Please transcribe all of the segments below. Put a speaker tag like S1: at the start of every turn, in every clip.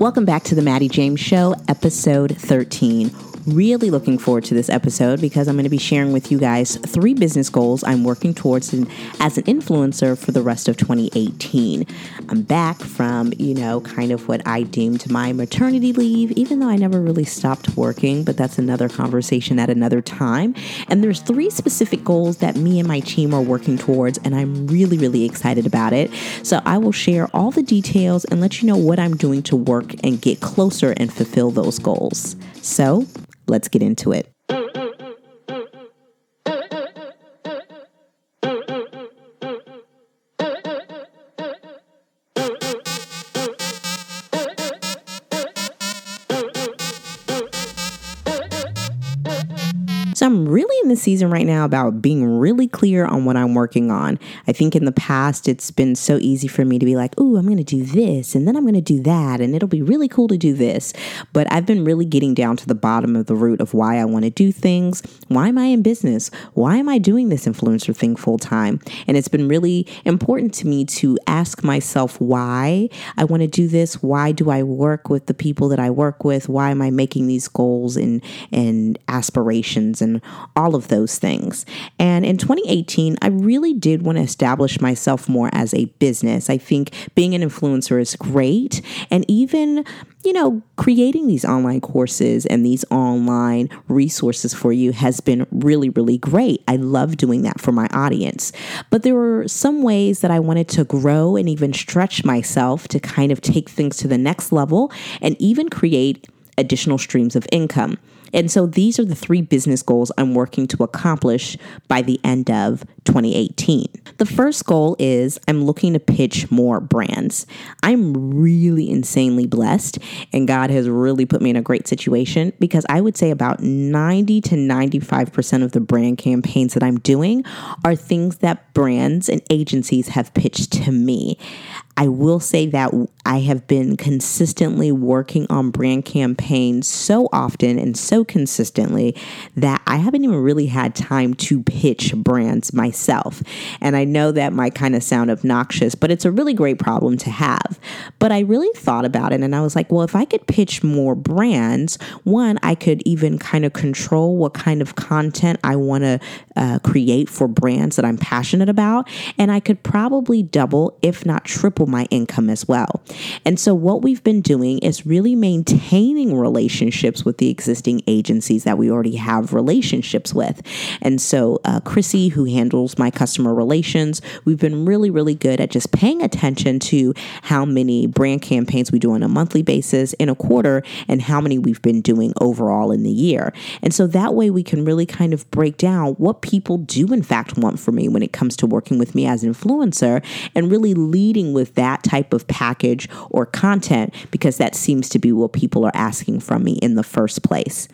S1: Welcome back to the Mattie James Show, episode 13. Really looking forward to this episode because I'm going to be sharing with you guys three business goals I'm working towards as an influencer for the rest of 2018. I'm back from, you know, kind of what I deemed my maternity leave, even though I never really stopped working, but that's another conversation at another time. And there's three specific goals that me and my team are working towards, and I'm really, really excited about it. So I will share all the details and let you know what I'm doing to work and get closer and fulfill those goals. So Let's get into it. So I'm really in the season right now about being really clear on what I'm working on. I think in the past it's been so easy for me to be like, "Ooh, I'm going to do this and then I'm going to do that and it'll be really cool to do this." But I've been really getting down to the bottom of the root of why I want to do things. Why am I in business? Why am I doing this influencer thing full time? And it's been really important to me to ask myself why I want to do this. Why do I work with the people that I work with? Why am I making these goals and and aspirations and and all of those things. And in 2018, I really did want to establish myself more as a business. I think being an influencer is great. And even you know, creating these online courses and these online resources for you has been really, really great. I love doing that for my audience. But there were some ways that I wanted to grow and even stretch myself to kind of take things to the next level and even create additional streams of income. And so these are the three business goals I'm working to accomplish by the end of 2018. The first goal is I'm looking to pitch more brands. I'm really insanely blessed, and God has really put me in a great situation because I would say about 90 to 95% of the brand campaigns that I'm doing are things that brands and agencies have pitched to me. I will say that I have been consistently working on brand campaigns so often and so consistently that I haven't even really had time to pitch brands myself. And I know that might kind of sound obnoxious, but it's a really great problem to have. But I really thought about it and I was like, well, if I could pitch more brands, one, I could even kind of control what kind of content I want to uh, create for brands that I'm passionate about. And I could probably double, if not triple, my income as well. And so, what we've been doing is really maintaining relationships with the existing agencies that we already have relationships with. And so, uh, Chrissy, who handles my customer relations, we've been really, really good at just paying attention to how many brand campaigns we do on a monthly basis in a quarter and how many we've been doing overall in the year. And so, that way we can really kind of break down what people do, in fact, want from me when it comes to working with me as an influencer and really leading with that type of package or content because that seems to be what people are asking from me in the first place.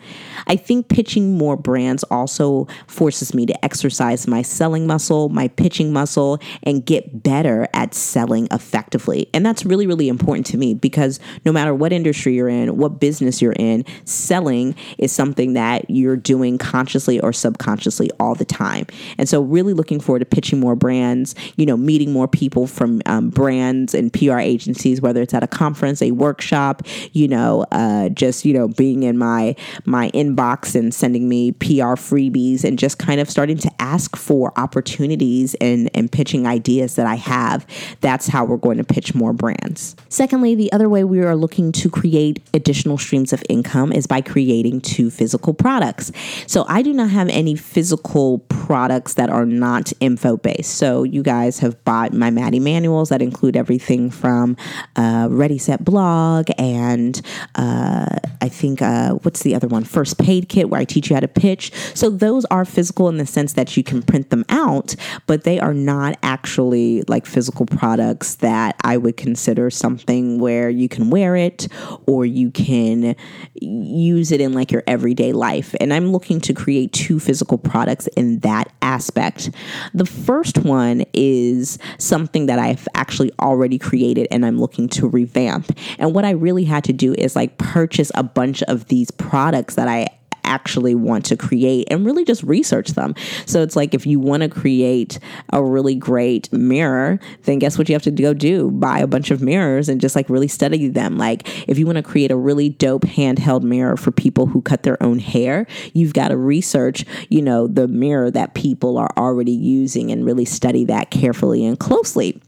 S1: I think pitching more brands also forces me to exercise my selling muscle, my pitching muscle, and get better at selling effectively. And that's really, really important to me because no matter what industry you're in, what business you're in, selling is something that you're doing consciously or subconsciously all the time. And so, really looking forward to pitching more brands, you know, meeting more people from um, brands and PR agencies, whether it's at a conference, a workshop, you know, uh, just you know, being in my my inbox and sending me PR freebies and just kind of starting to ask for opportunities and and pitching ideas that I have. That's how we're going to pitch more brands. Secondly, the other way we are looking to create additional streams of income is by creating two physical products. So I do not have any physical products that are not info based. So you guys have bought my Mattie manuals that include everything from uh, Ready Set Blog and uh, I think uh, what's the other one? First Paid Kit, where I teach you how to pitch. So those are physical in the sense that you can print them out, but they are not actually like physical products that I would consider something where you can wear it or you can use it in like your everyday life. And I'm looking to create two physical products in that aspect. The first one is something that I've actually already created and I'm looking to revamp. And what I really had to do is like purchase a bunch of these products that I actually want to create and really just research them. So it's like if you want to create a really great mirror, then guess what you have to go do? Buy a bunch of mirrors and just like really study them. Like if you want to create a really dope handheld mirror for people who cut their own hair, you've got to research, you know, the mirror that people are already using and really study that carefully and closely.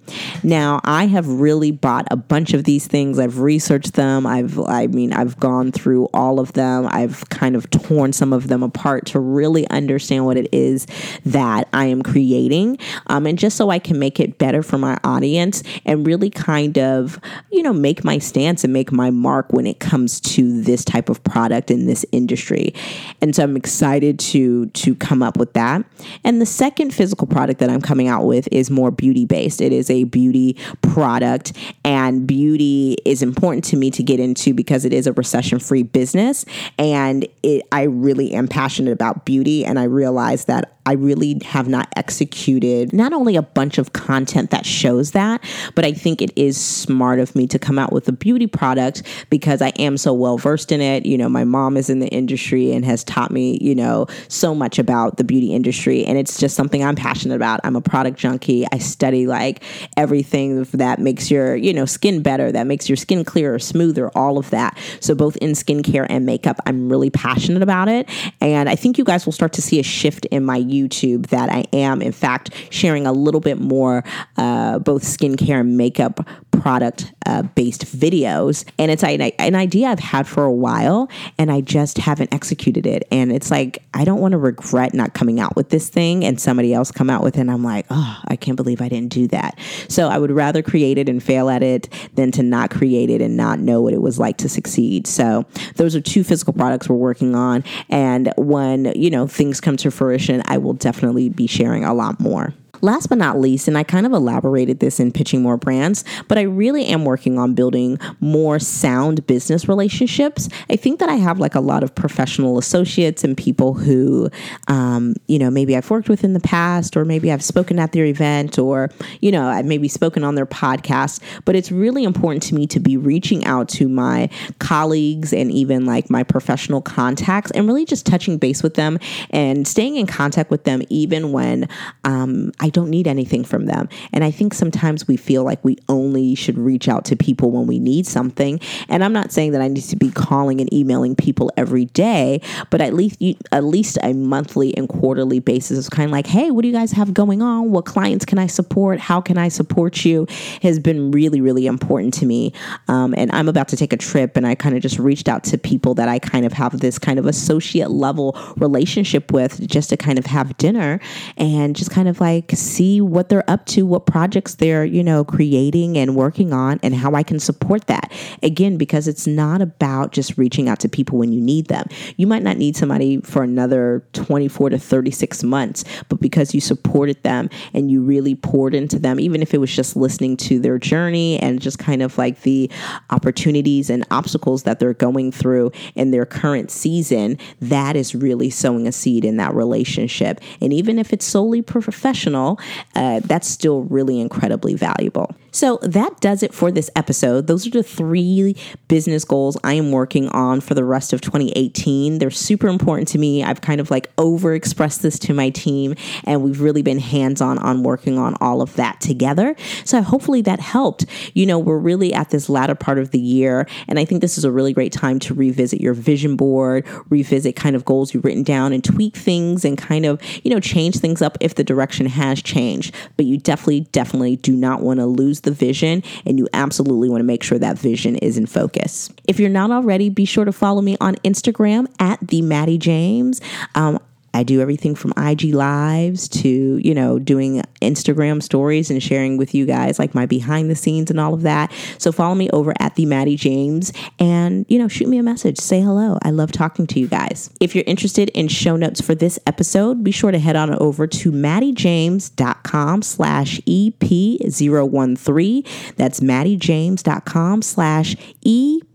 S1: Now, I have really bought a bunch of these things. I've researched them. I've I mean, I've gone through all of them. I've kind of torn some of them apart to really understand what it is that I am creating. Um, and just so I can make it better for my audience and really kind of, you know, make my stance and make my mark when it comes to this type of product in this industry. And so I'm excited to to come up with that. And the second physical product that I'm coming out with is more beauty based. It is a beauty product and beauty is important to me to get into because it is a recession free business and it, I really am passionate about beauty and I realize that I really have not executed not only a bunch of content that shows that, but I think it is smart of me to come out with a beauty product because I am so well versed in it. You know, my mom is in the industry and has taught me, you know, so much about the beauty industry. And it's just something I'm passionate about. I'm a product junkie. I study like everything that makes your, you know, skin better, that makes your skin clearer, smoother, all of that. So both in skincare and makeup, I'm really passionate about it. And I think you guys will start to see a shift in my YouTube that I am, in fact, sharing a little bit more uh, both skincare and makeup product uh, based videos. And it's an, idea I've had for a while and I just haven't executed it. And it's like, I don't want to regret not coming out with this thing and somebody else come out with it. And I'm like, oh, I can't believe I didn't do that. So I would rather create it and fail at it than to not create it and not know what it was like to succeed. So those are two physical products we're working on. And when, you know, things come to fruition, I will definitely be sharing a lot more. Last but not least, and I kind of elaborated this in pitching more brands, but I really am working on building more sound business relationships. I think that I have like a lot of professional associates and people who, um, you know, maybe I've worked with in the past, or maybe I've spoken at their event, or, you know, I've maybe spoken on their podcast. But it's really important to me to be reaching out to my colleagues and even like my professional contacts and really just touching base with them and staying in contact with them even when um, I don't need anything from them. And I think sometimes we feel like we only should reach out to people when we need something. And I'm not saying that I need to be calling and emailing people every day, but at least you, at least a monthly and quarterly basis is kind of like, hey, what do you guys have going on? What clients can I support? How can I support you? Has been really, really important to me. Um, and I'm about to take a trip, and I kind of just reached out to people that I kind of have this kind of associate level relationship with, just to kind of have dinner and just kind of like see what they're up to, what projects they're, you know, creating and working on, and how I can support that. Again, because it's not about just reaching out to people when you need them. You might not need somebody for another 24 to 36 months, but because you supported them and you really poured into them, even if it was just listening to their journey and just kind of like the opportunities and obstacles that they're going through in their current season, that is really sowing a seed in that relationship. And even if it's solely professional, uh, that's still really incredibly valuable. So that does it for this episode. Those are the three business goals I am working on for the rest of 2018. They're super important to me. I've kind of like over expressed this to my team, and we've really been hands on on working on all of that together. So hopefully that helped. You know, we're really at this latter part of the year, and I think this is a really great time to revisit your vision board, revisit kind of goals you've written down, and tweak things and kind of, you know, change things up if the direction has changed. But you definitely, definitely do not want to lose the vision, and you absolutely want to make sure that vision is in focus. If you're not already, be sure to follow me on Instagram at the Mattie James. Um, I do everything from IG lives to, you know, doing Instagram stories and sharing with you guys like my behind the scenes and all of that. So follow me over at the Mattie James and, you know, shoot me a message. Say hello. I love talking to you guys. If you're interested in show notes for this episode, be sure to head on over to mattiejames.com slash EP013. That's mattiejames.com slash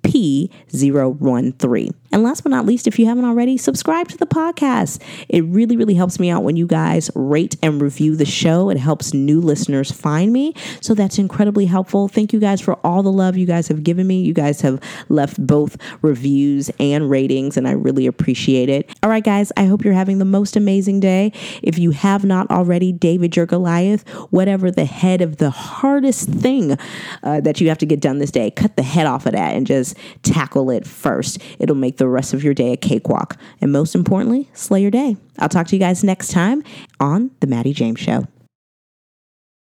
S1: EP013. And last but not least, if you haven't already, subscribe to the podcast. It really, really helps me out when you guys rate and review the show. It helps new listeners find me. So that's incredibly helpful. Thank you guys for all the love you guys have given me. You guys have left both reviews and ratings, and I really appreciate it. All right, guys, I hope you're having the most amazing day. If you have not already, David your Goliath, whatever the head of the hardest thing uh, that you have to get done this day, cut the head off of that and just tackle it first. It'll make the rest of your day a cakewalk. And most importantly, slay your day. I'll talk to you guys next time on The Mattie James Show.